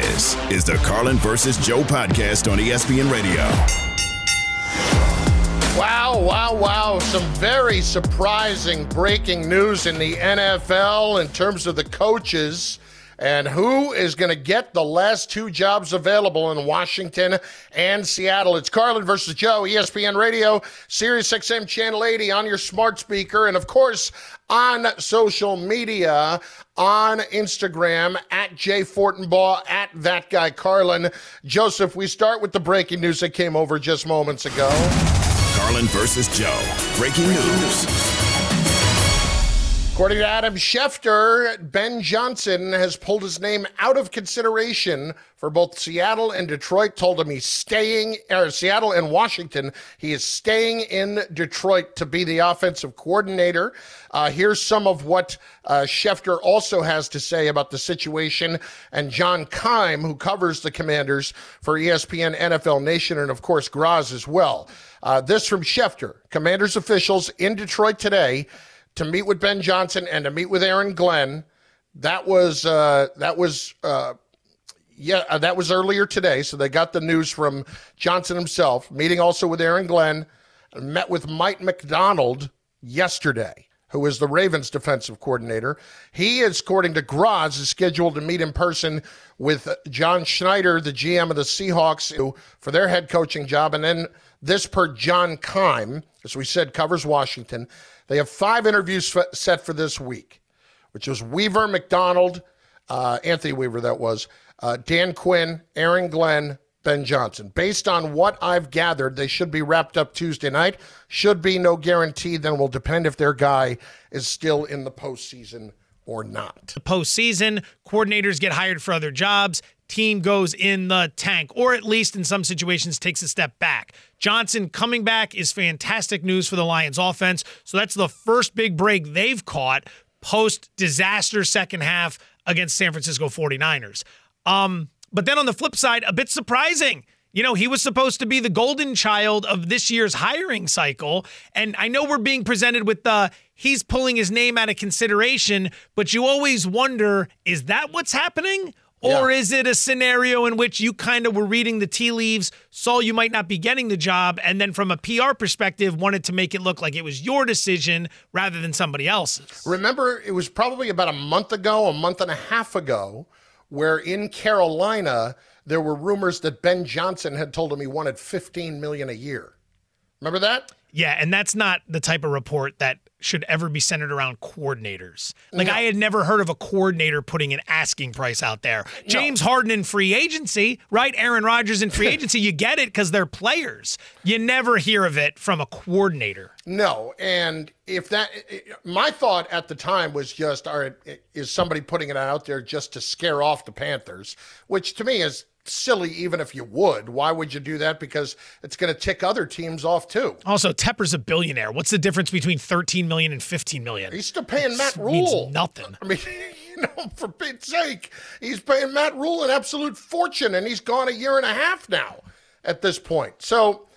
This is the Carlin versus Joe podcast on ESPN Radio. Wow, wow, wow. Some very surprising breaking news in the NFL in terms of the coaches and who is going to get the last two jobs available in Washington and Seattle. It's Carlin versus Joe, ESPN Radio, Sirius XM Channel 80 on your smart speaker, and of course on social media on Instagram at Jay Fortenbaugh, at that guy Carlin. Joseph, we start with the breaking news that came over just moments ago. Carlin versus Joe. Breaking news. According to Adam Schefter, Ben Johnson has pulled his name out of consideration for both Seattle and Detroit. Told him he's staying, or Seattle and Washington. He is staying in Detroit to be the offensive coordinator. Uh, here's some of what uh, Schefter also has to say about the situation, and John Keim, who covers the Commanders for ESPN, NFL Nation, and of course Graz as well. Uh, this from Schefter: Commanders officials in Detroit today to meet with Ben Johnson and to meet with Aaron Glenn. That was uh, that was uh, yeah uh, that was earlier today. So they got the news from Johnson himself. Meeting also with Aaron Glenn. Met with Mike Macdonald yesterday, who is the Ravens defensive coordinator. He is, according to Graz, is scheduled to meet in person with John Schneider, the GM of the Seahawks, who, for their head coaching job, and then this per John Keim, as we said, covers Washington. They have five interviews f- set for this week, which was Weaver, Macdonald, uh, Anthony Weaver, that was, uh, Dan Quinn, Aaron Glenn, Ben Johnson. Based on what I've gathered, they should be wrapped up Tuesday night. Should be no guarantee, then will depend if their guy is still in the postseason or not. The postseason, coordinators get hired for other jobs team goes in the tank, or at least in some situations takes a step back. Johnson coming back is fantastic news for the Lions offense. So that's the first big break they've caught post disaster second half against San Francisco 49ers. Um, but then on the flip side, a bit surprising. You know, he was supposed to be the golden child of this year's hiring cycle. And I know we're being presented with the he's pulling his name out of consideration, but you always wonder is that what's happening? Or yeah. is it a scenario in which you kind of were reading the tea leaves, saw you might not be getting the job, and then from a PR perspective, wanted to make it look like it was your decision rather than somebody else's? Remember, it was probably about a month ago, a month and a half ago, where in Carolina, there were rumors that Ben Johnson had told him he wanted 15 million a year. Remember that? Yeah, and that's not the type of report that should ever be centered around coordinators. Like no. I had never heard of a coordinator putting an asking price out there. James. Harden in free agency, right? Aaron Rodgers in free agency, you get it because they're players. You never hear of it from a coordinator. No, and if that, my thought at the time was just, all right, is somebody putting it out there just to scare off the Panthers, which to me is silly even if you would. Why would you do that? Because it's going to tick other teams off too. Also, Tepper's a billionaire. What's the difference between 13 million and 15 million? He's still paying Matt Rhule. nothing. I mean, you know, for Pete's sake, he's paying Matt Rhule an absolute fortune, and he's gone a year and a half now at this point. So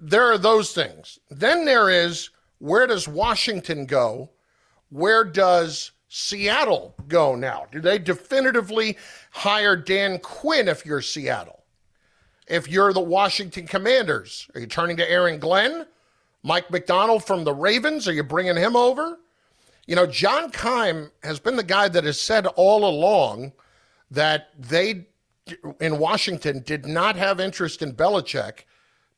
there are those things. Then there is where does Washington go? Where does Seattle go now? Do they definitively hire Dan Quinn if you're Seattle? If you're the Washington Commanders, are you turning to Aaron Glenn? Mike Macdonald from the Ravens, are you bringing him over? You know, John Keim has been the guy that has said all along that they in Washington did not have interest in Belichick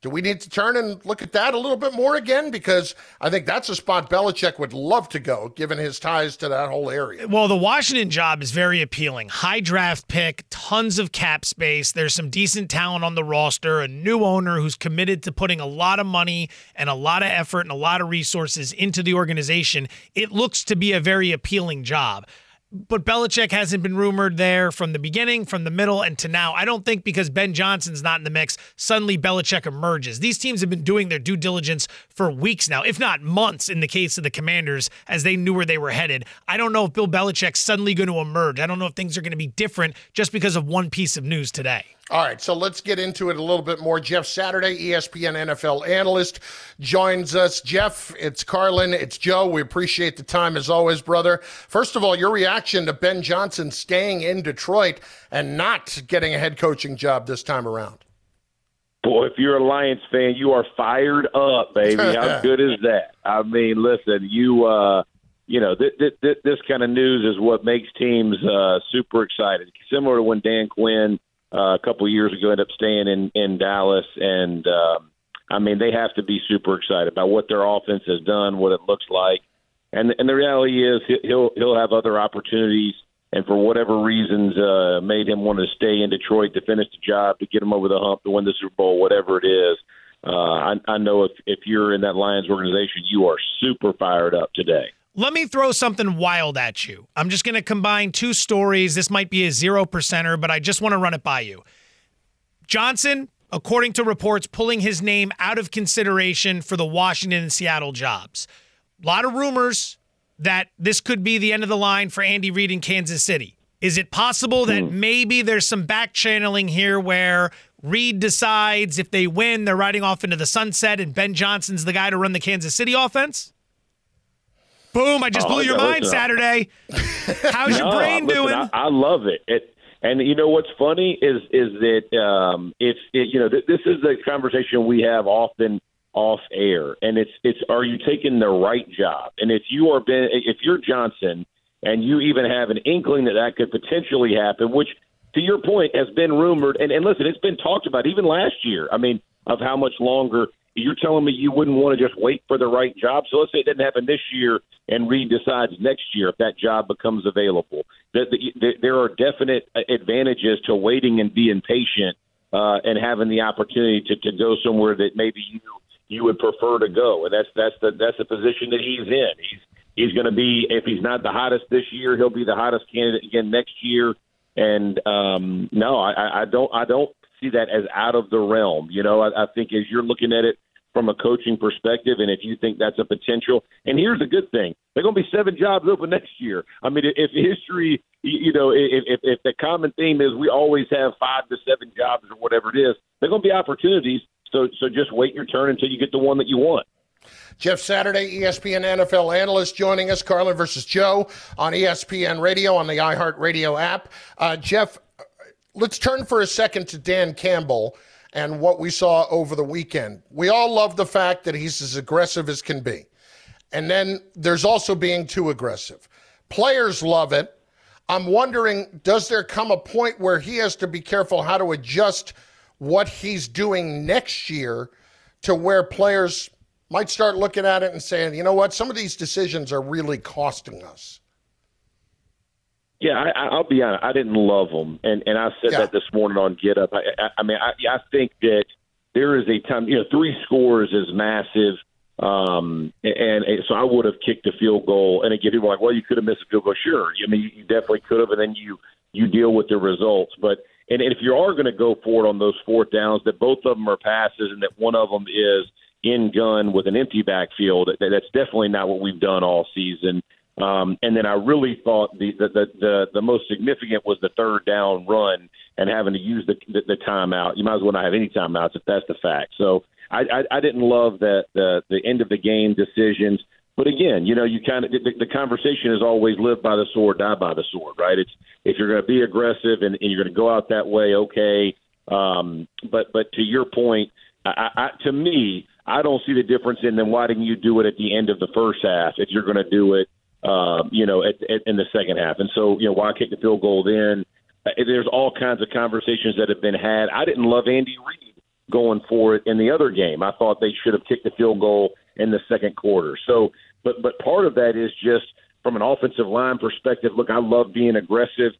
do we need to turn and look at that a little bit more again? Because I think that's a spot Belichick would love to go, given his ties to that whole area. Well, the Washington job is very appealing. High draft pick, tons of cap space. There's some decent talent on the roster, a new owner who's committed to putting a lot of money and a lot of effort and a lot of resources into the organization. It looks to be a very appealing job but Belichick hasn't been rumored there from the beginning, from the middle, and to now. I don't think because Ben Johnson's not in the mix, suddenly Belichick emerges. These teams have been doing their due diligence for weeks now, if not months, in the case of the Commanders, as they knew where they were headed. I don't know if Bill Belichick's suddenly going to emerge. I don't know if things are going to be different just because of one piece of news today. All right, so let's get into it a little bit more. Jeff Saturday, ESPN NFL analyst, joins us. Jeff, it's Carlin, it's Joe. We appreciate the time as always, brother. First of all, your reaction to Ben Johnson staying in Detroit and not getting a head coaching job this time around. Boy, if you're a Lions fan, you are fired up, baby. How good is that? I mean, listen, you uh you know, th- th- th- this kind of news is what makes teams uh super excited. Similar to when Dan Quinn uh, a couple of years ago ended up staying in in Dallas, and um, I mean they have to be super excited about what their offense has done, what it looks like, and and the reality is he'll he'll have other opportunities, and for whatever reasons uh, made him want to stay in Detroit to finish the job, to get him over the hump, to win the Super Bowl, whatever it is. Uh, I, I know if if you're in that Lions organization, you are super fired up today. Let me throw something wild at you. I'm just going to combine two stories. This might be a zero percenter, but I just want to run it by you. Johnson, according to reports, pulling his name out of consideration for the Washington and Seattle jobs. A lot of rumors that this could be the end of the line for Andy Reid in Kansas City. Is it possible that hmm. maybe there's some back channeling here where Reid decides if they win, they're riding off into the sunset and Ben Johnson's the guy to run the Kansas City offense? Boom! I just oh, blew your mind Saturday. How's no, your brain listen, doing? I, I love it. it. And you know what's funny is is that um, it's it, you know th- this is the conversation we have often off air, and it's it's are you taking the right job? And if you are been if you're Johnson and you even have an inkling that that could potentially happen, which to your point has been rumored, and, and listen, it's been talked about even last year. I mean, of how much longer you're telling me you wouldn't want to just wait for the right job. So let's say it doesn't happen this year, and Reid decides next year if that job becomes available. That the, the, there are definite advantages to waiting and being patient uh, and having the opportunity to, to go somewhere that maybe you you would prefer to go, and that's that's the that's the position that he's in. He's he's going to be if he's not the hottest this year, he'll be the hottest candidate again next year. And um, no, I, I don't I don't see that as out of the realm. You know, I, I think as you're looking at it from a coaching perspective, and if you think that's a potential, and here's the good thing: there are going to be seven jobs open next year. I mean, if history, you know, if, if, if the common theme is we always have five to seven jobs or whatever it is, there are going to be opportunities. So, so just wait your turn until you get the one that you want. Jeff Saturday, ESPN NFL analyst, joining us. Carlin versus Joe on ESPN Radio on the iHeartRadio app. Uh, Jeff, let's turn for a second to Dan Campbell and what we saw over the weekend. We all love the fact that he's as aggressive as can be. And then there's also being too aggressive. Players love it. I'm wondering does there come a point where he has to be careful how to adjust what he's doing next year to where players might start looking at it and saying, you know what, some of these decisions are really costing us? Yeah, I, I'll be honest. I didn't love them, and and I said yeah. that this morning on Get Up. I, I, I mean, I, I think that there is a time. You know, three scores is massive, um, and, and so I would have kicked a field goal. And again, people are like, well, you could have missed a field goal. Sure, I mean, you definitely could have, and then you you deal with the results. But and, and if you are going to go forward on those fourth downs, that both of them are passes, and that one of them is in gun with an empty backfield, that, that's definitely not what we've done all season. Um, and then I really thought the, the the, the the most significant was the third down run and having to use the, the the timeout. You might as well not have any timeouts if that's the fact. So I I, I didn't love that the the end of the game decisions. But again, you know, you kind of the, the conversation is always live by the sword, die by the sword, right? It's if you're going to be aggressive and, and you're going to go out that way, okay. Um, but but to your point, I, I, to me, I don't see the difference in then why didn't you do it at the end of the first half if you're going to do it uh, you know, at, at, in the second half. And so, you know, why kick the field goal then? Uh, there's all kinds of conversations that have been had. I didn't love Andy Reid going for it in the other game. I thought they should have kicked the field goal in the second quarter. So, but but part of that is just from an offensive line perspective. Look, I love being aggressive,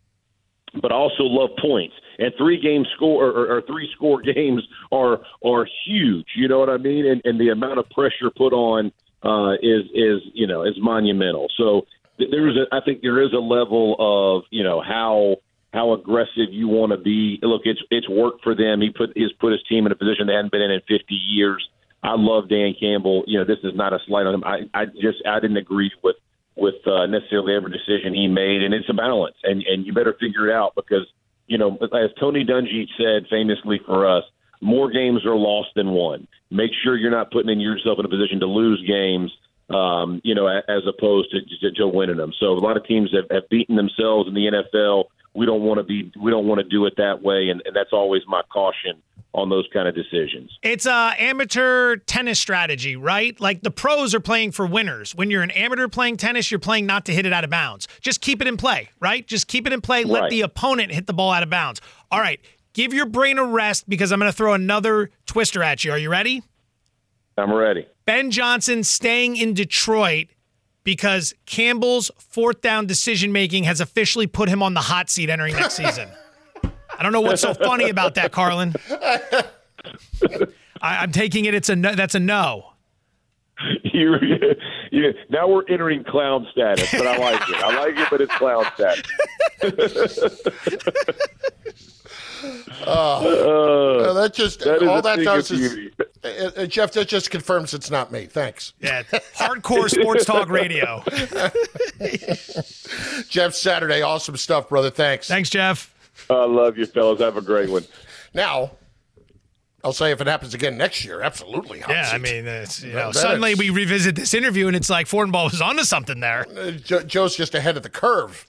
but I also love points. And three game score or, or three score games are are huge. You know what I mean? And, and the amount of pressure put on uh, is is you know is monumental. So there's a, I think there is a level of you know how how aggressive you want to be. Look, it's it's worked for them. He put he's put his team in a position they hadn't been in in 50 years. I love Dan Campbell. You know, this is not a slight on him. I, I just I didn't agree with with uh, necessarily every decision he made, and it's a balance, and and you better figure it out because you know, as Tony Dungy said famously for us, more games are lost than won. Make sure you're not putting yourself in a position to lose games, um, you know, as opposed to, to, to winning them. So a lot of teams have, have beaten themselves in the NFL. We don't want to be, we don't want to do it that way, and, and that's always my caution on those kind of decisions. It's a amateur tennis strategy, right? Like the pros are playing for winners. When you're an amateur playing tennis, you're playing not to hit it out of bounds. Just keep it in play, right? Just keep it in play. Let right. the opponent hit the ball out of bounds. All right, give your brain a rest because I'm going to throw another twister at you. Are you ready? I'm ready. Ben Johnson staying in Detroit because Campbell's fourth down decision making has officially put him on the hot seat entering next season. I don't know what's so funny about that, Carlin. I, am taking it. It's a no, that's a no. You, you, now we're entering clown status, but I like it. I like it, but it's clown status. uh, that just that all that does is uh, uh, Jeff. That just confirms it's not me. Thanks. Yeah, hardcore sports talk radio. Jeff Saturday, awesome stuff, brother. Thanks. Thanks, Jeff. I love you, fellas. Have a great one. Now, I'll say if it happens again next year, absolutely. Yeah, seat. I mean, you know, suddenly we revisit this interview and it's like Fortenbaugh was onto something there. Uh, Joe's just ahead of the curve.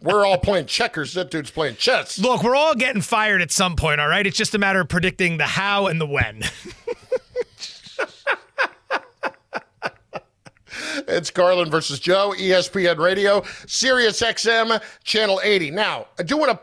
We're all playing checkers. That dude's playing chess. Look, we're all getting fired at some point, all right? It's just a matter of predicting the how and the when. It's Carlin versus Joe, ESPN Radio, Sirius XM, Channel 80. Now, I do want to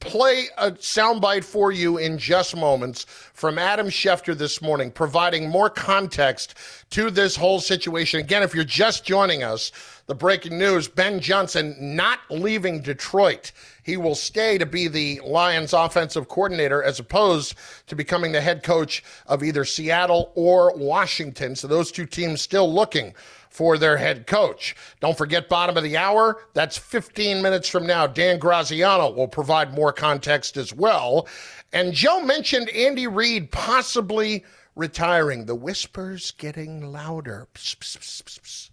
play a soundbite for you in just moments from Adam Schefter this morning, providing more context to this whole situation. Again, if you're just joining us, the breaking news Ben Johnson not leaving Detroit. He will stay to be the Lions offensive coordinator as opposed to becoming the head coach of either Seattle or Washington. So those two teams still looking for their head coach. Don't forget, bottom of the hour, that's 15 minutes from now. Dan Graziano will provide more context as well. And Joe mentioned Andy Reid possibly retiring. The whispers getting louder. Psst, psst, psst,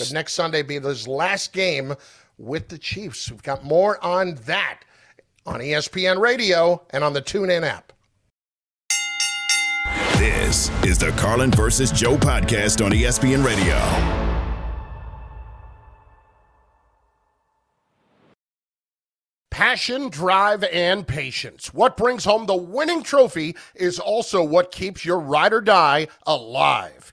Could next Sunday be his last game with the Chiefs? We've got more on that on ESPN Radio and on the TuneIn app. This is the Carlin versus Joe podcast on ESPN Radio. Passion, drive, and patience. What brings home the winning trophy is also what keeps your ride or die alive.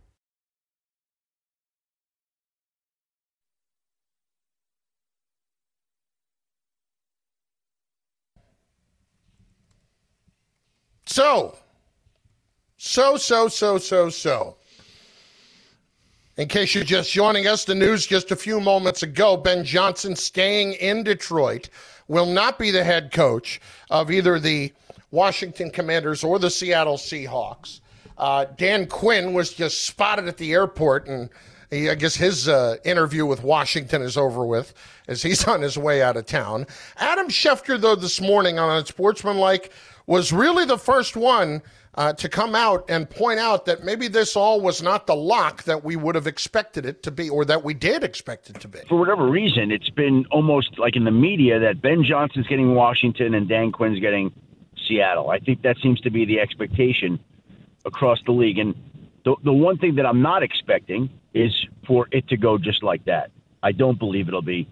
So, so, so, so, so, so. In case you're just joining us, the news just a few moments ago Ben Johnson staying in Detroit will not be the head coach of either the Washington Commanders or the Seattle Seahawks. Uh, Dan Quinn was just spotted at the airport, and he, I guess his uh, interview with Washington is over with as he's on his way out of town. Adam Schefter, though, this morning on Unsportsmanlike was really the first one uh, to come out and point out that maybe this all was not the lock that we would have expected it to be, or that we did expect it to be. For whatever reason, it's been almost like in the media that Ben Johnson's getting Washington and Dan Quinn's getting Seattle. I think that seems to be the expectation across the league. And the, the one thing that I'm not expecting is for it to go just like that. I don't believe it'll be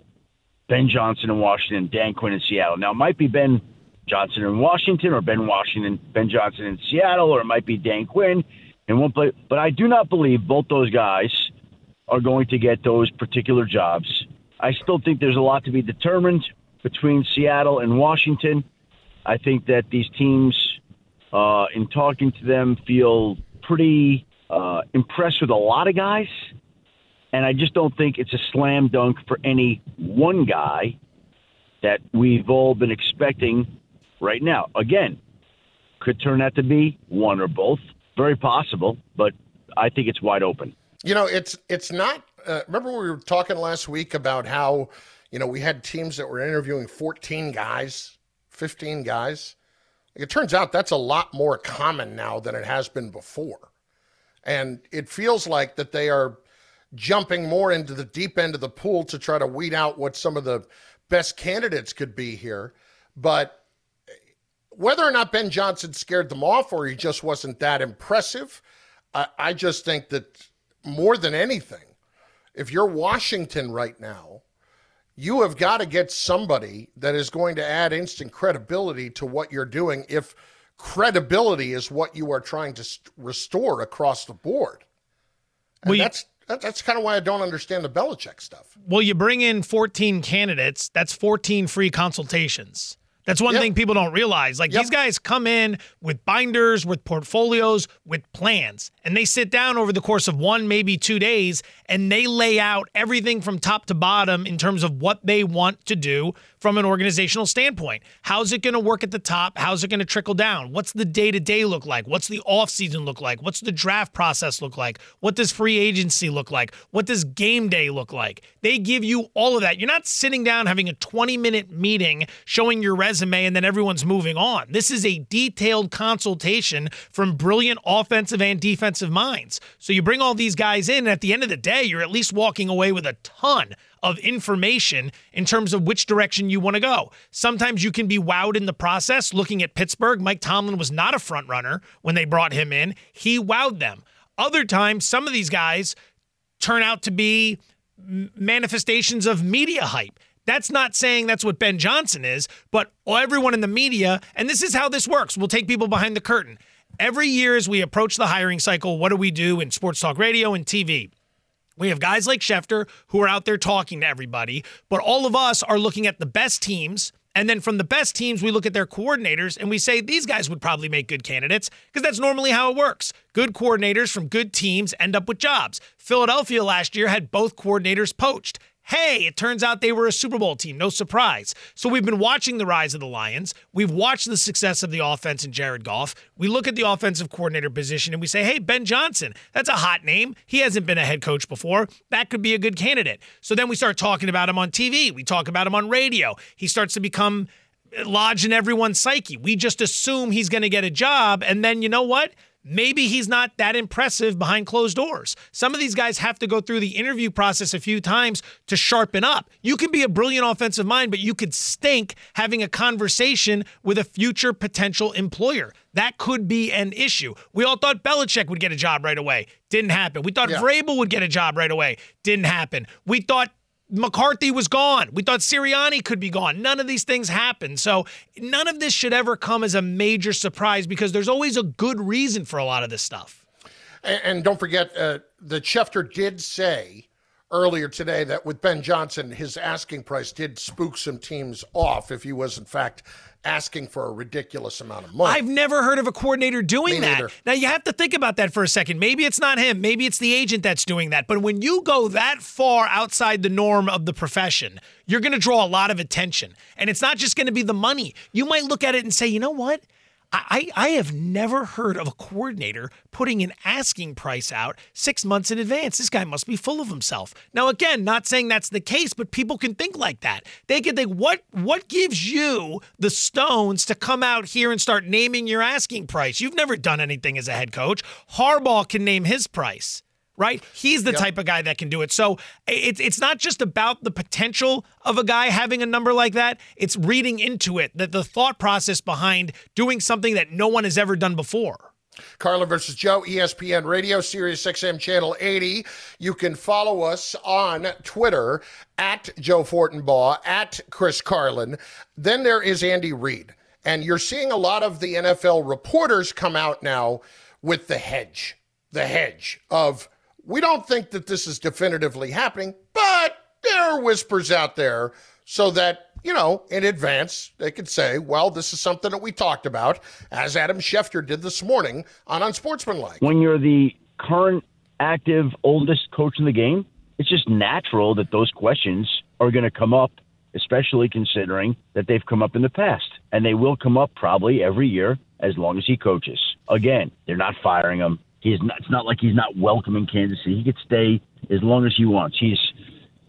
Ben Johnson in Washington, Dan Quinn in Seattle. Now, it might be Ben Johnson in Washington or Ben Washington, Ben Johnson in Seattle, or it might be Dan Quinn in one place. But I do not believe both those guys are going to get those particular jobs. I still think there's a lot to be determined between Seattle and Washington. I think that these teams, uh, in talking to them, feel pretty uh, impressed with a lot of guys. And I just don't think it's a slam dunk for any one guy that we've all been expecting right now. Again, could turn out to be one or both. Very possible, but I think it's wide open. You know, it's it's not. Uh, remember, we were talking last week about how you know we had teams that were interviewing 14 guys, 15 guys. It turns out that's a lot more common now than it has been before, and it feels like that they are jumping more into the deep end of the pool to try to weed out what some of the best candidates could be here. But whether or not Ben Johnson scared them off or he just wasn't that impressive, I, I just think that more than anything, if you're Washington right now, you have got to get somebody that is going to add instant credibility to what you're doing if credibility is what you are trying to st- restore across the board. And well, that's that's kind of why I don't understand the Belichick stuff. Well, you bring in 14 candidates, that's 14 free consultations. That's one yep. thing people don't realize. Like yep. these guys come in with binders, with portfolios, with plans, and they sit down over the course of one, maybe two days, and they lay out everything from top to bottom in terms of what they want to do from an organizational standpoint. How's it going to work at the top? How's it going to trickle down? What's the day to day look like? What's the offseason look like? What's the draft process look like? What does free agency look like? What does game day look like? They give you all of that. You're not sitting down having a 20 minute meeting showing your resume and then everyone's moving on. This is a detailed consultation from brilliant offensive and defensive minds. So you bring all these guys in, and at the end of the day, you're at least walking away with a ton of information in terms of which direction you want to go. Sometimes you can be wowed in the process. Looking at Pittsburgh, Mike Tomlin was not a front runner when they brought him in. He wowed them. Other times, some of these guys turn out to be manifestations of media hype. That's not saying that's what Ben Johnson is, but everyone in the media, and this is how this works. We'll take people behind the curtain. Every year as we approach the hiring cycle, what do we do in sports talk radio and TV? We have guys like Schefter who are out there talking to everybody, but all of us are looking at the best teams. And then from the best teams, we look at their coordinators and we say these guys would probably make good candidates because that's normally how it works. Good coordinators from good teams end up with jobs. Philadelphia last year had both coordinators poached. Hey, it turns out they were a Super Bowl team. No surprise. So we've been watching the rise of the Lions. We've watched the success of the offense and Jared Goff. We look at the offensive coordinator position and we say, hey, Ben Johnson, that's a hot name. He hasn't been a head coach before. That could be a good candidate. So then we start talking about him on TV. We talk about him on radio. He starts to become lodged in everyone's psyche. We just assume he's going to get a job. And then you know what? Maybe he's not that impressive behind closed doors. Some of these guys have to go through the interview process a few times to sharpen up. You can be a brilliant offensive mind, but you could stink having a conversation with a future potential employer. That could be an issue. We all thought Belichick would get a job right away. Didn't happen. We thought yeah. Vrabel would get a job right away. Didn't happen. We thought McCarthy was gone. We thought Sirianni could be gone. None of these things happened. So none of this should ever come as a major surprise because there's always a good reason for a lot of this stuff. And, and don't forget, uh, the Schefter did say earlier today that with Ben Johnson, his asking price did spook some teams off if he was in fact asking for a ridiculous amount of money. I've never heard of a coordinator doing that. Now you have to think about that for a second. Maybe it's not him, maybe it's the agent that's doing that. But when you go that far outside the norm of the profession, you're going to draw a lot of attention. And it's not just going to be the money. You might look at it and say, "You know what? I, I have never heard of a coordinator putting an asking price out six months in advance. This guy must be full of himself. Now, again, not saying that's the case, but people can think like that. They can think, what what gives you the stones to come out here and start naming your asking price? You've never done anything as a head coach. Harbaugh can name his price right? He's the yep. type of guy that can do it. So it's it's not just about the potential of a guy having a number like that. It's reading into it that the thought process behind doing something that no one has ever done before. Carlin versus Joe, ESPN Radio, Sirius XM Channel 80. You can follow us on Twitter at Joe Fortenbaugh, at Chris Carlin. Then there is Andy Reid. And you're seeing a lot of the NFL reporters come out now with the hedge, the hedge of we don't think that this is definitively happening, but there are whispers out there so that, you know, in advance, they could say, well, this is something that we talked about, as Adam Schefter did this morning on Unsportsmanlike. When you're the current active oldest coach in the game, it's just natural that those questions are going to come up, especially considering that they've come up in the past. And they will come up probably every year as long as he coaches. Again, they're not firing him. He's not, it's not like he's not welcoming Kansas City. He could stay as long as he wants. He's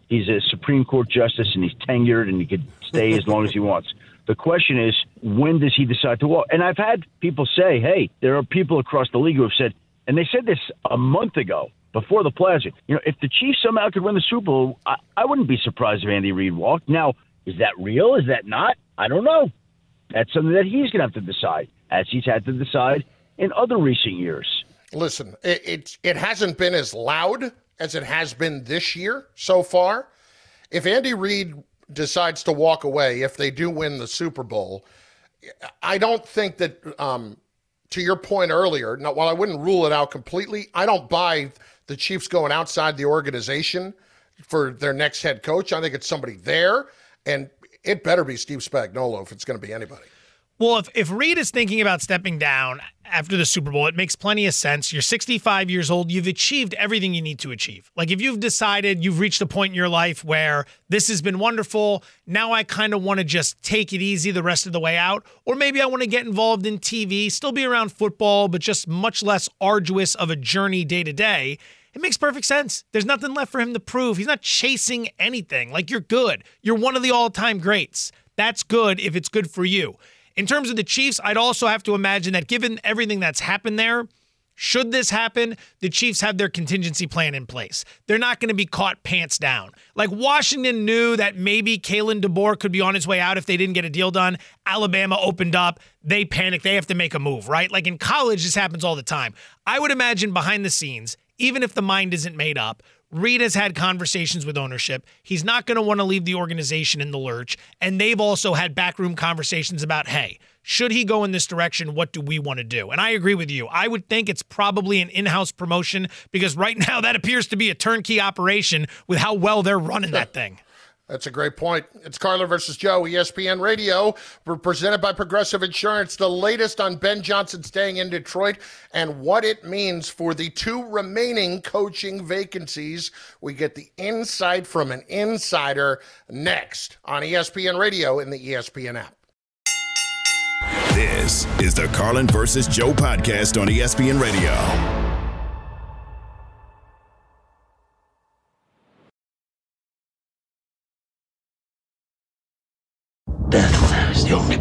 he's a Supreme Court justice and he's tenured and he could stay as long as he wants. The question is, when does he decide to walk? And I've had people say, hey, there are people across the league who have said, and they said this a month ago before the playoffs. You know, if the Chiefs somehow could win the Super Bowl, I, I wouldn't be surprised if Andy Reid walked. Now, is that real? Is that not? I don't know. That's something that he's going to have to decide, as he's had to decide in other recent years listen, it, it, it hasn't been as loud as it has been this year so far. If Andy Reid decides to walk away, if they do win the Super Bowl, I don't think that. Um, to your point earlier, now, while I wouldn't rule it out completely, I don't buy the Chiefs going outside the organization for their next head coach. I think it's somebody there, and it better be Steve Spagnuolo if it's going to be anybody. Well, if, if Reid is thinking about stepping down after the Super Bowl, it makes plenty of sense. You're 65 years old. You've achieved everything you need to achieve. Like if you've decided you've reached a point in your life where this has been wonderful, now I kind of want to just take it easy the rest of the way out. Or maybe I want to get involved in TV, still be around football, but just much less arduous of a journey day to day. It makes perfect sense. There's nothing left for him to prove. He's not chasing anything. Like you're good. You're one of the all time greats. That's good if it's good for you. In terms of the Chiefs, I'd also have to imagine that given everything that's happened there, should this happen, the Chiefs have their contingency plan in place. They're not going to be caught pants down. Like Washington knew that maybe Kalen DeBoer could be on his way out if they didn't get a deal done. Alabama opened up. They panic. They have to make a move, right? Like in college, this happens all the time. I would imagine behind the scenes, even if the mind isn't made up, Reid has had conversations with ownership. He's not going to want to leave the organization in the lurch. And they've also had backroom conversations about, hey, should he go in this direction? What do we want to do? And I agree with you. I would think it's probably an in house promotion because right now that appears to be a turnkey operation with how well they're running that thing. That's a great point. It's Carlin versus Joe, ESPN Radio. Presented by Progressive Insurance. The latest on Ben Johnson staying in Detroit and what it means for the two remaining coaching vacancies. We get the insight from an insider next on ESPN Radio in the ESPN app. This is the Carlin versus Joe podcast on ESPN Radio.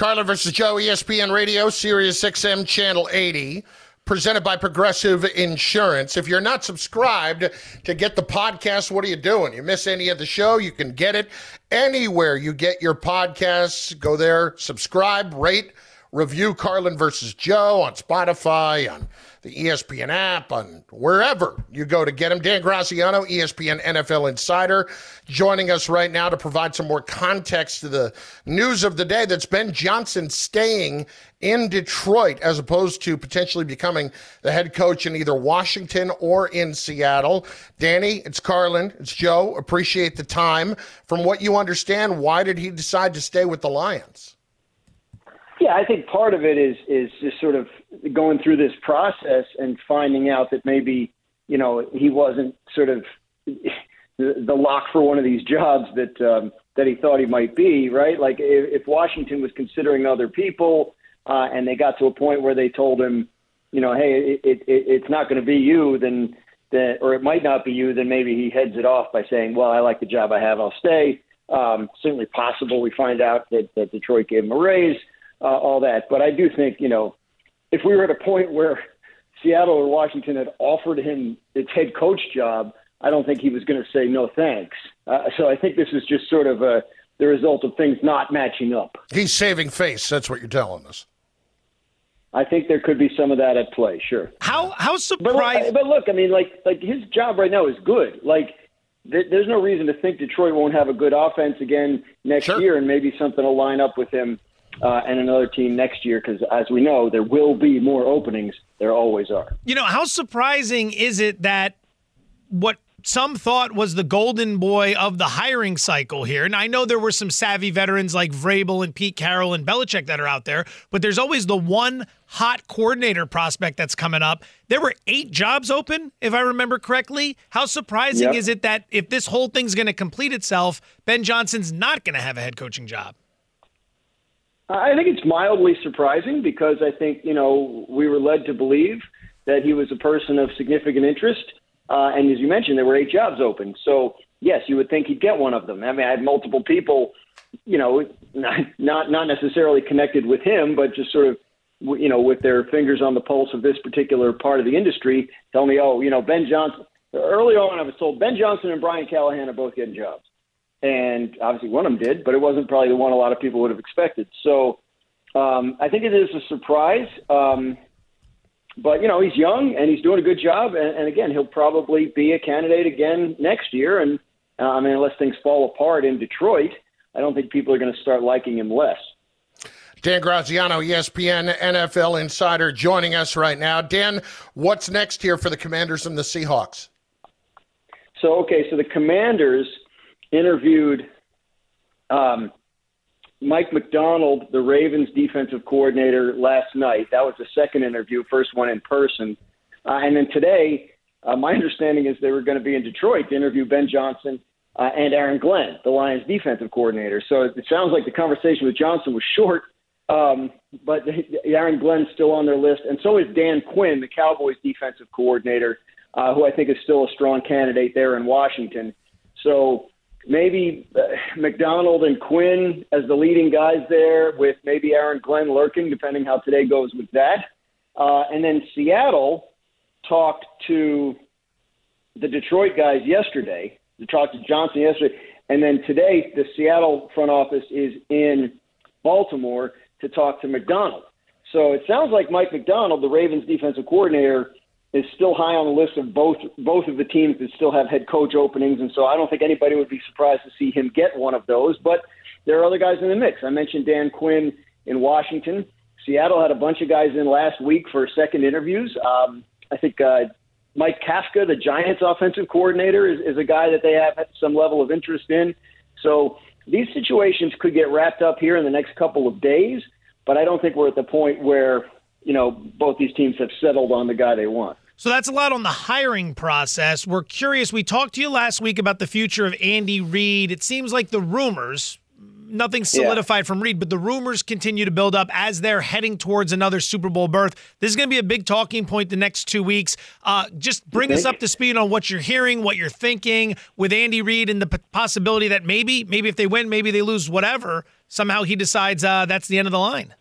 Carlin versus Joe, ESPN Radio, Sirius XM Channel 80, presented by Progressive Insurance. If you're not subscribed to get the podcast, what are you doing? You miss any of the show? You can get it anywhere you get your podcasts. Go there, subscribe, rate, review Carlin versus Joe on Spotify, on the ESPN app, on wherever you go to get him. Dan Graziano, ESPN NFL Insider, joining us right now to provide some more context to the news of the day that's Ben Johnson staying in Detroit as opposed to potentially becoming the head coach in either Washington or in Seattle. Danny, it's Carlin, it's Joe. Appreciate the time. From what you understand, why did he decide to stay with the Lions? Yeah, I think part of it is is just sort of going through this process and finding out that maybe you know he wasn't sort of the, lock for one of these jobs that um, that he thought he might be. Right? Like if, if Washington was considering other people uh, and they got to a point where they told him, you know, hey, it, it, it's not going to be you, then that or it might not be you, then maybe he heads it off by saying, well, I like the job I have, I'll stay. Um, certainly possible we find out that, that Detroit gave him a raise uh, all that. But I do think, you know, if we were at a point where Seattle or Washington had offered him its head coach job, I don't think he was going to say no thanks. Uh, so I think this is just sort of a, the result of things not matching up. He's saving face. That's what you're telling us. I think there could be some of that at play. Sure. How how surprised? But, but look, I mean, like like his job right now is good. Like th- there's no reason to think Detroit won't have a good offense again next sure. year, and maybe something will line up with him uh, and another team next year because, as we know, there will be more openings. There always are. You know, how surprising is it that what some thought was the golden boy of the hiring cycle here. And I know there were some savvy veterans like Vrabel and Pete Carroll and Belichick that are out there, but there's always the one hot coordinator prospect that's coming up. There were eight jobs open, if I remember correctly. How surprising yep. is it that if this whole thing's going to complete itself, Ben Johnson's not going to have a head coaching job? I think it's mildly surprising because I think, you know, we were led to believe that he was a person of significant interest. Uh, and as you mentioned, there were eight jobs open. So, yes, you would think he'd get one of them. I mean, I had multiple people, you know, not, not necessarily connected with him, but just sort of, you know, with their fingers on the pulse of this particular part of the industry, tell me, oh, you know, Ben Johnson. Early on, I was told Ben Johnson and Brian Callahan are both getting jobs and obviously one of them did, but it wasn't probably the one a lot of people would have expected. So um, I think it is a surprise. Um, but you know he's young and he's doing a good job, and, and again he'll probably be a candidate again next year. And uh, I mean, unless things fall apart in Detroit, I don't think people are going to start liking him less. Dan Graziano, ESPN NFL insider, joining us right now. Dan, what's next here for the Commanders and the Seahawks? So, okay, so the Commanders interviewed um, Mike Macdonald, the Ravens defensive coordinator, last night. That was the second interview, first one in person. Uh, and then today, uh, my understanding is they were going to be in Detroit to interview Ben Johnson uh, and Aaron Glenn, the Lions defensive coordinator. So it, sounds like the conversation with Johnson was short, um, but Aaron Glenn's still on their list, and so is Dan Quinn, the Cowboys defensive coordinator, uh, who I think is still a strong candidate there in Washington. So maybe Macdonald and Quinn as the leading guys there, with maybe Aaron Glenn lurking, depending how today goes with that. Uh, and then Seattle talked to the Detroit guys yesterday. They talked to Johnson yesterday, and then today the Seattle front office is in Baltimore to talk to Macdonald. So it sounds like Mike Macdonald, the Ravens defensive coordinator, is still high on the list of both both of the teams that still have head coach openings, and so I don't think anybody would be surprised to see him get one of those. But there are other guys in the mix. I mentioned Dan Quinn in Washington. Seattle had a bunch of guys in last week for second interviews. Um, I think uh, Mike Kafka, the Giants' offensive coordinator, is, is a guy that they have some level of interest in. So these situations could get wrapped up here in the next couple of days, but I don't think we're at the point where you know both these teams have settled on the guy they want. So that's a lot on the hiring process. We're curious. We talked to you last week about the future of Andy Reid. It seems like the rumors, nothing solidified yeah. from Reid, but the rumors continue to build up as they're heading towards another Super Bowl berth. This is going to be a big talking point the next two weeks. Uh, just bring us up to speed on what you're hearing, what you're thinking with Andy Reid, and the possibility that maybe, maybe if they win, maybe they lose, whatever. Somehow he decides uh, that's the end of the line.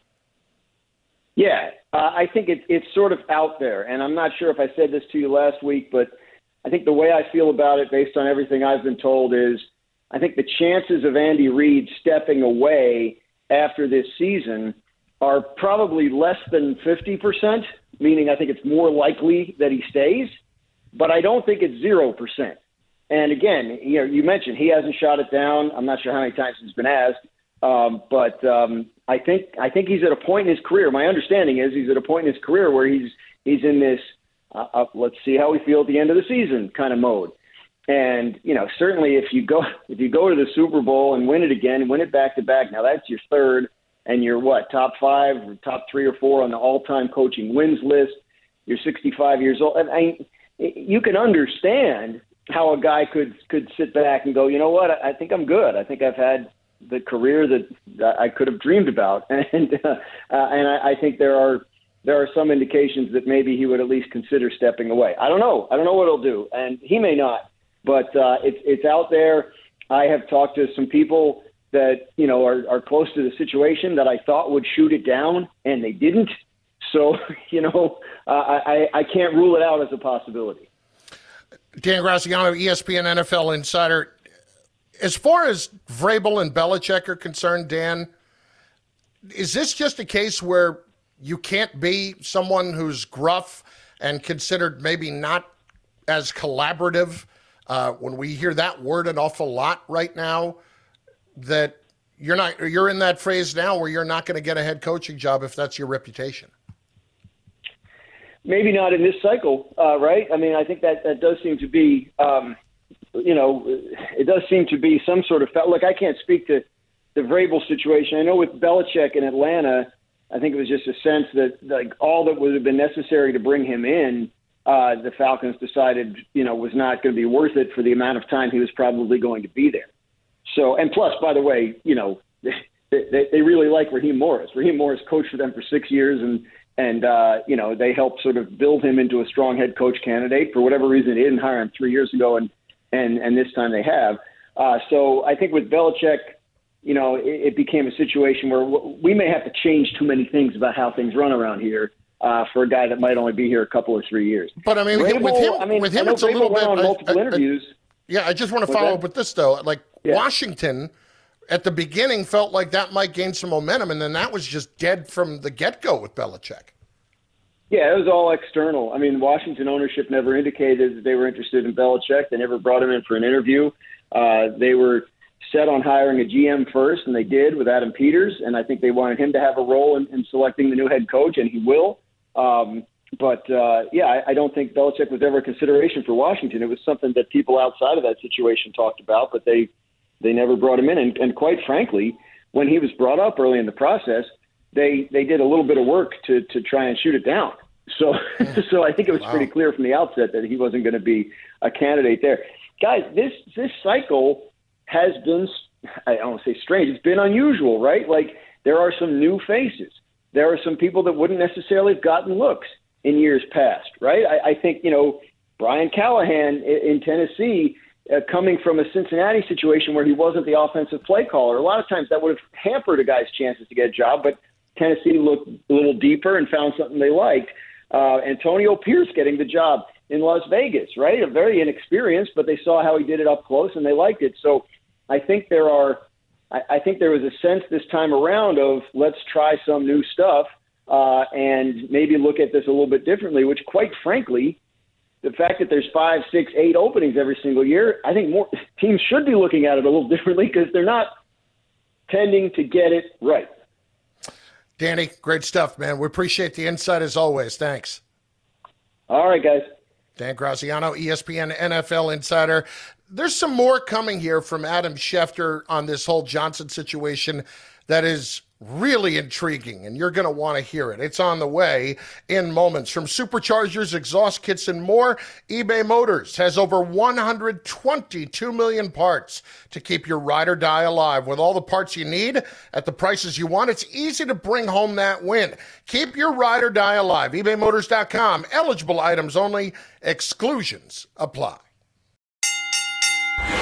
Yeah, uh, I think it's it's sort of out there, and I'm not sure if I said this to you last week, but I think the way I feel about it, based on everything I've been told, is I think the chances of Andy Reid stepping away after this season are probably less than 50%, meaning I think it's more likely that he stays, but I don't think it's 0%. And again, you know, you mentioned he hasn't shot it down. I'm not sure how many times he's been asked. Um, but um, I think I think he's at a point in his career. My understanding is he's at a point in his career where he's he's in this uh, uh, let's see how we feel at the end of the season kind of mode. And you know, certainly if you go if you go to the Super Bowl and win it again, win it back to back. Now that's your third, and you're what top five or top three or four on the all-time coaching wins list. You're 65 years old. I, you can understand how a guy could could sit back and go, you know what? I, I think I'm good. I think I've had the career that I could have dreamed about, and uh, uh, and I, I think there are there are some indications that maybe he would at least consider stepping away. I don't know. I don't know what he'll do, and he may not. But uh, it's it's out there. I have talked to some people that you know are, are close to the situation that I thought would shoot it down, and they didn't. So you know, uh, I I can't rule it out as a possibility. Dan Graziano, ESPN NFL insider as far as Vrabel and Belichick are concerned, Dan, is this just a case where you can't be someone who's gruff and considered maybe not as collaborative? Uh, when we hear that word an awful lot right now, that you're not you're in that phrase now where you're not going to get a head coaching job if that's your reputation. Maybe not in this cycle, uh, right? I mean, I think that that does seem to be. Um, you know, it does seem to be some sort of look. I can't speak to the Vrabel situation. I know with Belichick in Atlanta, I think it was just a sense that like all that would have been necessary to bring him in, uh, the Falcons decided you know was not going to be worth it for the amount of time he was probably going to be there. So, and plus, by the way, you know, they, they, they really like Raheem Morris. Raheem Morris coached for them for six years, and and uh, you know they helped sort of build him into a strong head coach candidate. For whatever reason, they didn't hire him three years ago, and and and this time they have. Uh, so I think with Belichick, you know, it, it became a situation where we may have to change too many things about how things run around here. Uh, for a guy that might only be here a couple or three years, but I mean, Vrabel, with him, I mean, with him, it's a little bit. on multiple I, I, interviews. yeah, I just want to follow up with this though. Like yeah. Washington, at the beginning, felt like that might gain some momentum, and then that was just dead from the get go with Belichick. Yeah, it was all external. I mean, Washington ownership never indicated that they were interested in Belichick. They never brought him in for an interview. Uh, they were set on hiring a GM first, and they did with Adam Peters. And I think they wanted him to have a role in, in selecting the new head coach, and he will. Um, but uh, yeah, I, I don't think Belichick was ever a consideration for Washington. It was something that people outside of that situation talked about, but they they never brought him in. And, and quite frankly, when he was brought up early in the process, they they did a little bit of work to to try and shoot it down. So so I think it was wow. pretty clear from the outset that he wasn't going to be a candidate there. Guys, this this cycle has been I don't want to say strange. It's been unusual, right? Like there are some new faces. There are some people that wouldn't necessarily have gotten looks in years past, right? I, I think you know Brian Callahan in, in Tennessee. Uh, coming from a Cincinnati situation where he wasn't the offensive play caller, a lot of times that would have hampered a guy's chances to get a job. But Tennessee looked a little deeper and found something they liked. Uh, Antonio Pierce getting the job in Las Vegas, right? A very inexperienced, but they saw how he did it up close and they liked it. So I think there are, I, I think there was a sense this time around of let's try some new stuff uh, and maybe look at this a little bit differently. Which, quite frankly, the fact that there's five, six, eight openings every single year, I think more teams should be looking at it a little differently because they're not tending to get it right. Danny, great stuff, man. We appreciate the insight as always. Thanks. All right, guys. Dan Graziano, ESPN NFL insider. There's some more coming here from Adam Schefter on this whole Johnson situation that is really intriguing, and you're going to want to hear it. It's on the way in moments. From superchargers, exhaust kits, and more, eBay Motors has over 122 million parts to keep your ride or die alive. With all the parts you need at the prices you want, it's easy to bring home that win. Keep your ride or die alive. ebaymotors.com. Eligible items only, exclusions apply.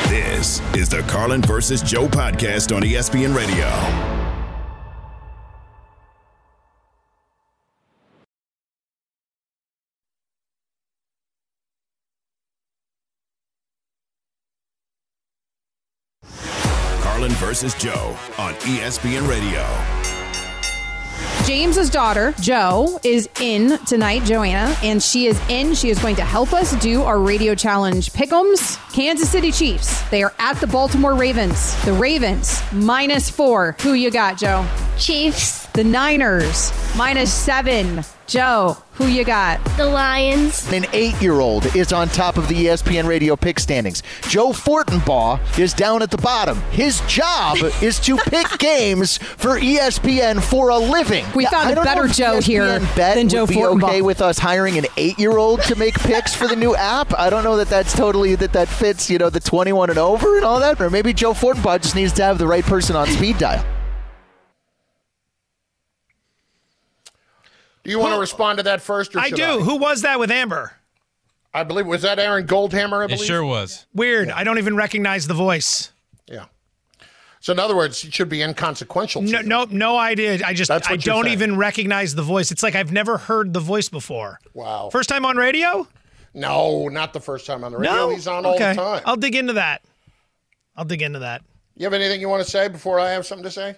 This is the Carlin versus Joe podcast on ESPN Radio. Versus Joe on ESPN Radio. James's daughter, Joe, is in tonight, Joanna, and she is in. She is going to help us do our radio challenge pick'ems. Kansas City Chiefs. They are at the Baltimore Ravens. The Ravens minus four. Who you got, Joe? Chiefs. The Niners minus seven. Joe, who you got? The Lions. An eight year old is on top of the ESPN radio pick standings. Joe Fortenbaugh is down at the bottom. His job is to pick games for ESPN for a living. We found I a don't better Joe ESPN here Bet than Joe would be Fortenbaugh. okay with us hiring an eight year old to make picks for the new app. I don't know that that's totally that that fits. You know, the twenty one and over and all that. Or maybe Joe Fortenbaugh just needs to have the right person on speed dial. You want to respond to that first, or I should do. Who was that with Amber? I believe was that Aaron Goldhammer. I believe? It believe. sure was. Weird. I don't even recognize the voice. Yeah. So in other words, it should be inconsequential. to No, you. no, no idea. I just That's I you're don't saying. even recognize the voice. It's like I've never heard the voice before. Wow. First time on radio? No, not the first time on the radio. No. He's on all okay. the time. I'll dig into that. I'll dig into that. You have anything you want to say before I have something to say?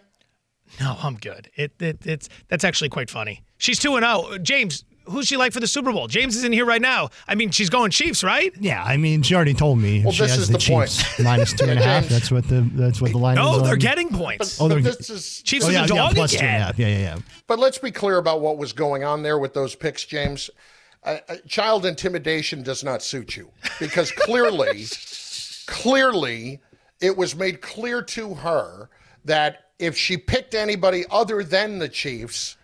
No, I'm good. It, it it's that's actually quite funny. She's two and zero. James, who's she like for the Super Bowl? James is in here right now. I mean, she's going Chiefs, right? Yeah, I mean, she already told me Well, she this has is the, the point. Chiefs minus two and a half. James. That's what the that's what the line is. No, is. they're on. getting points. Oh, they're But this is. Chiefs oh, is yeah, a yeah, dog plus two and a again. half. Yeah, yeah, yeah. But let's be clear about what was going on there with those picks, James. Uh, uh, child intimidation does not suit you because clearly, clearly, it was made clear to her that if she picked anybody other than the Chiefs,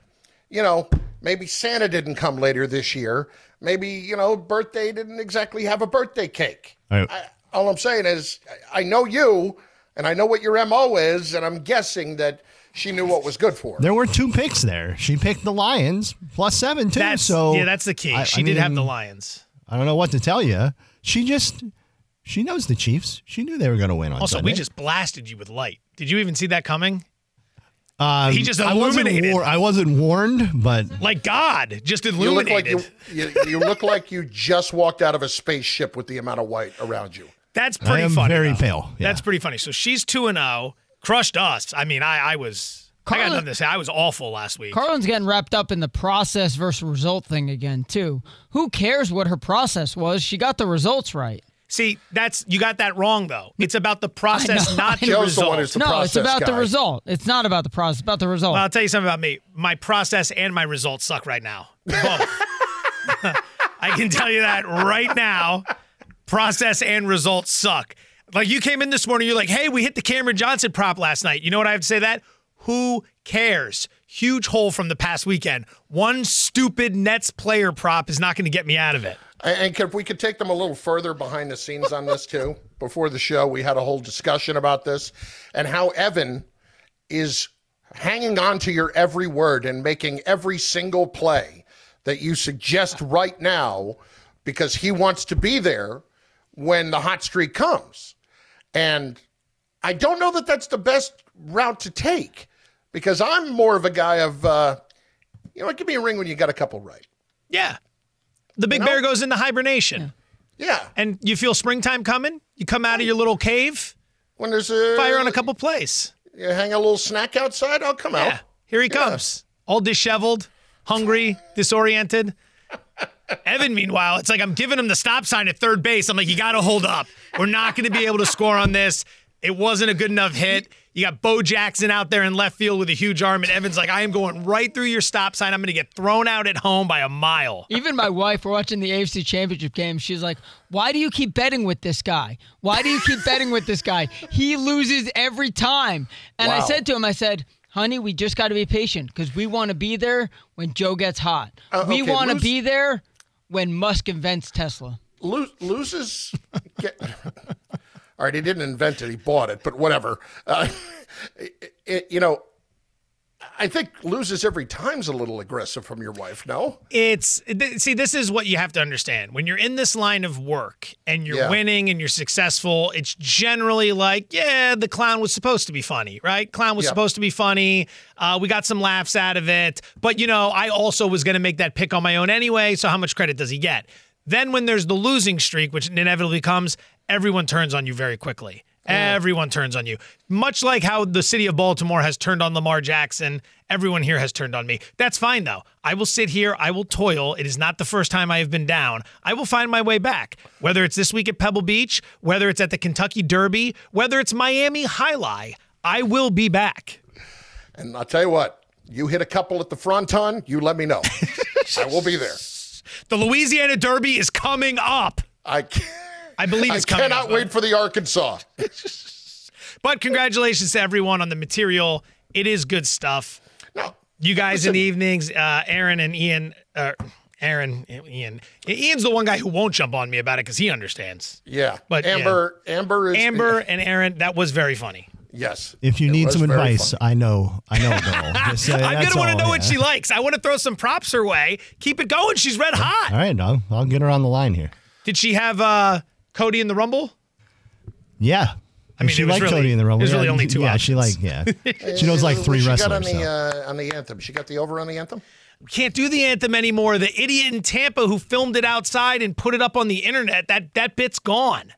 you know, maybe Santa didn't come later this year. Maybe you know, birthday didn't exactly have a birthday cake. All right. I, all I'm saying is, I I know you, and I know what your mo is, and I'm guessing that she knew what was good for her. There were two picks there. She picked the Lions plus seven too. That's so yeah, that's the key. I- she I did have the Lions. I don't know what to tell you. She just she knows the Chiefs. She knew they were going to win on Also, Sunday. we just blasted you with light. Did you even see that coming? Um, he just I wasn't, illuminated. war- I wasn't warned, but Like God, just illuminated. You look like you, you, you look like you just walked out of a spaceship with the amount of white around you. That's I pretty am funny. very though. pale. Yeah. That's pretty funny. So she's two and zero, crushed us. I mean, I I was I got nothing to say. I was awful last week. Carlin's getting wrapped up in the process versus result thing again, too. Who cares what her process was? She got the results right. See, that's you got that wrong though. It's about the process, know, not I the know. result. no, it's about the result. It's not about the process. It's about the result. Well, I'll tell you something about me. My process and my results suck right now. Both. I can tell you that right now. Process and results suck. Like you came in this morning, you're like, hey, we hit the Cameron Johnson prop last night. You know what I have to say to that? Who cares? Huge hole from the past weekend. One stupid Nets player prop is not going to get me out of it. And, and if we could take them a little further behind the scenes on this too. Before the show, we had a whole discussion about this and how Evan is hanging on to your every word and making every single play that you suggest right now because he wants to be there when the hot streak comes. And I don't know that that's the best route to take because I'm more of a guy of, uh, you know, give me a ring when you got a couple right. Yeah. The big bear goes into hibernation. Yeah. And you feel springtime coming? You come out of your little cave? When there's a fire on a couple plays. You hang a little snack outside, I'll come Yeah. out. Here he comes. All disheveled, hungry, disoriented. Evan, meanwhile, it's like I'm giving him the stop sign at third base. I'm like, you got to hold up. We're not going to be able to score on this. It wasn't a good enough hit. You got Bo Jackson out there in left field with a huge arm, and Evan's like, I am going right through your stop sign. I'm going to get thrown out at home by a mile. Even my wife, we're watching the AFC Championship game. She's like, "Why do you keep betting with this guy? Why do you keep betting with this guy? He loses every time." And I said to him, "I said, honey, we just got to be patient because we want to be there when Joe gets hot. Uh, we want to lose- be there when Musk invents Tesla." Lo- loses. Get, all right, he didn't invent it; he bought it. But whatever. Uh, it- you know, I think loses every time's a little aggressive from your wife. No. It's th- see, this is what you have to understand. When you're in this line of work and you're Yeah. winning and you're successful, it's generally like, yeah, the clown was supposed to be funny, right? Clown was Yeah. supposed to be funny. Uh, we got some laughs out of it, but you know, I also was going to make that pick on my own anyway. So how much credit does he get? Then when there's the losing streak, which inevitably comes, everyone turns on you very quickly. Everyone turns on you. Much like how the city of Baltimore has turned on Lamar Jackson, everyone here has turned on me. That's fine, though. I will sit here. I will toil. It is not the first time I have been down. I will find my way back. Whether it's this week at Pebble Beach, whether it's at the Kentucky Derby, whether it's Miami Jai Alai, I will be back. And I'll tell you what, you hit a couple at the fronton, you let me know. I will be there. The Louisiana Derby is coming up. I I believe it's I coming I cannot up. wait for the Arkansas. But congratulations to everyone on the material. It is good stuff. No, you guys listen. in the evenings, uh, Aaron and Ian, uh, Aaron, Ian. Ian's the one guy who won't jump on me about it because he understands. Yeah, But yeah. Amber, Amber is Amber and Aaron, that was very funny. Yes. If you It need some advice, fun. I know. I know girl. Just, uh, I'm gonna want to all, know what she likes. I want to throw some props her way. Keep it going. She's red hot. All right, I'll, I'll get her on the line here. Did she have uh, Cody in the Rumble? Yeah. I mean, she it was liked really- Cody in the Rumble. there's really only two Yeah, she like yeah. She knows like three what she wrestlers. got on the so. uh, on the anthem. She got the over on the anthem. Can't do the anthem anymore. The idiot in Tampa who filmed it outside and put it up on the internet, that that bit's gone.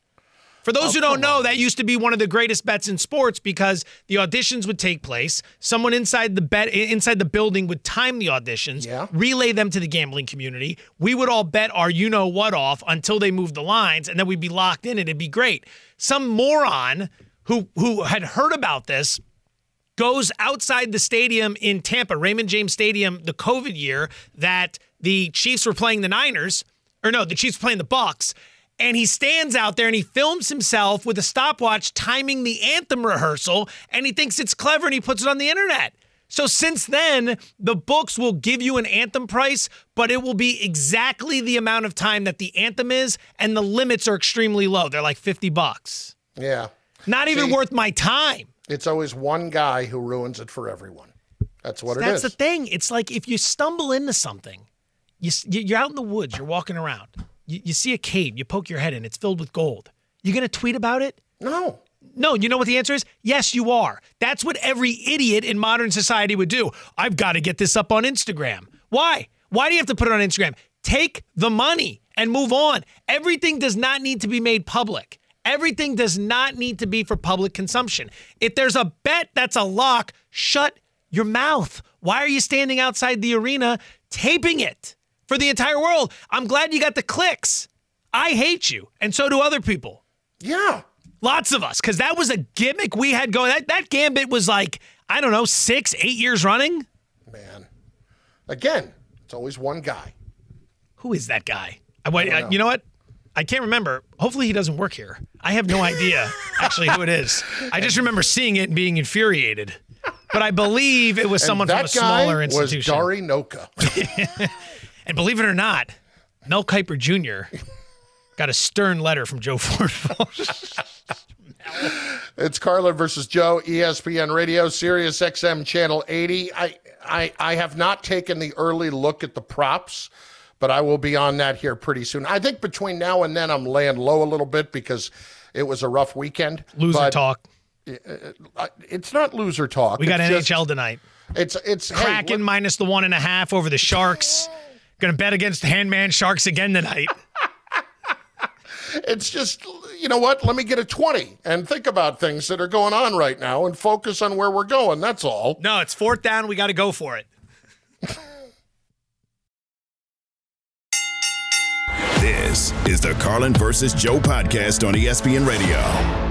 For those oh, who don't know, that used to be one of the greatest bets in sports because the auditions would take place. Someone inside the bet inside the building would time the auditions, relay them to the gambling community. We would all bet our you know what off until they moved the lines, and then we'd be locked in, and it'd be great. Some moron who who had heard about this goes outside the stadium in Tampa, Raymond James Stadium, the COVID year that the Chiefs were playing the Niners, or no, the Chiefs were playing the Bucs, and he stands out there and he films himself with a stopwatch timing the anthem rehearsal, and he thinks it's clever and he puts it on the internet. So since then, the books will give you an anthem price, but it will be exactly the amount of time that the anthem is, and the limits are extremely low. They're like 50 bucks. Yeah. Not even See, worth my time. It's always one guy who ruins it for everyone. That's what it is. That's the thing. It's like if you stumble into something, you- you're out in the woods, you're walking around, you, you see a cave, you poke your head in, it's filled with gold. You gonna tweet about it? No. No, you know what the answer is? Yes, you are. That's what every idiot in modern society would do. I've got to get this up on Instagram. Why? Why do you have to put it on Instagram? Take the money and move on. Everything does not need to be made public. Everything does not need to be for public consumption. If there's a bet that's a lock, shut your mouth. Why are you standing outside the arena taping it for the entire world? I'm glad you got the clicks. I hate you, and so do other people. Yeah. Lots of us, because that was a gimmick we had going. That, that gambit was like, I don't know, six, eight years running. Man. Again, it's always one guy. Who is that guy? I, wait, uh, you know what? I can't remember. Hopefully, he doesn't work here. I have no idea actually who it is. I just remember seeing it and being infuriated. But I believe it was someone from a smaller guy institution. Was Dari Noka. and believe it or not, Mel Kiper Jr. got a stern letter from Joe Ford. It's Carlin versus Joe, ESPN Radio, Sirius XM Channel 80. I, I, I have not taken the early look at the props, but I will be on that here pretty soon. I think between now and then I'm laying low a little bit because it was a rough weekend. Loser but, talk. uh, It's not loser talk. We got It's NHL just- tonight. It's it's hey, Kraken minus the one and a half over the Sharks. Going to bet against the Handman Sharks again tonight. It's just, you know what? Let me get a 20 and think about things that are going on right now and focus on where we're going. That's all. No, it's fourth down. We got to go for it. This is the Carlin versus Joe podcast on ESPN Radio.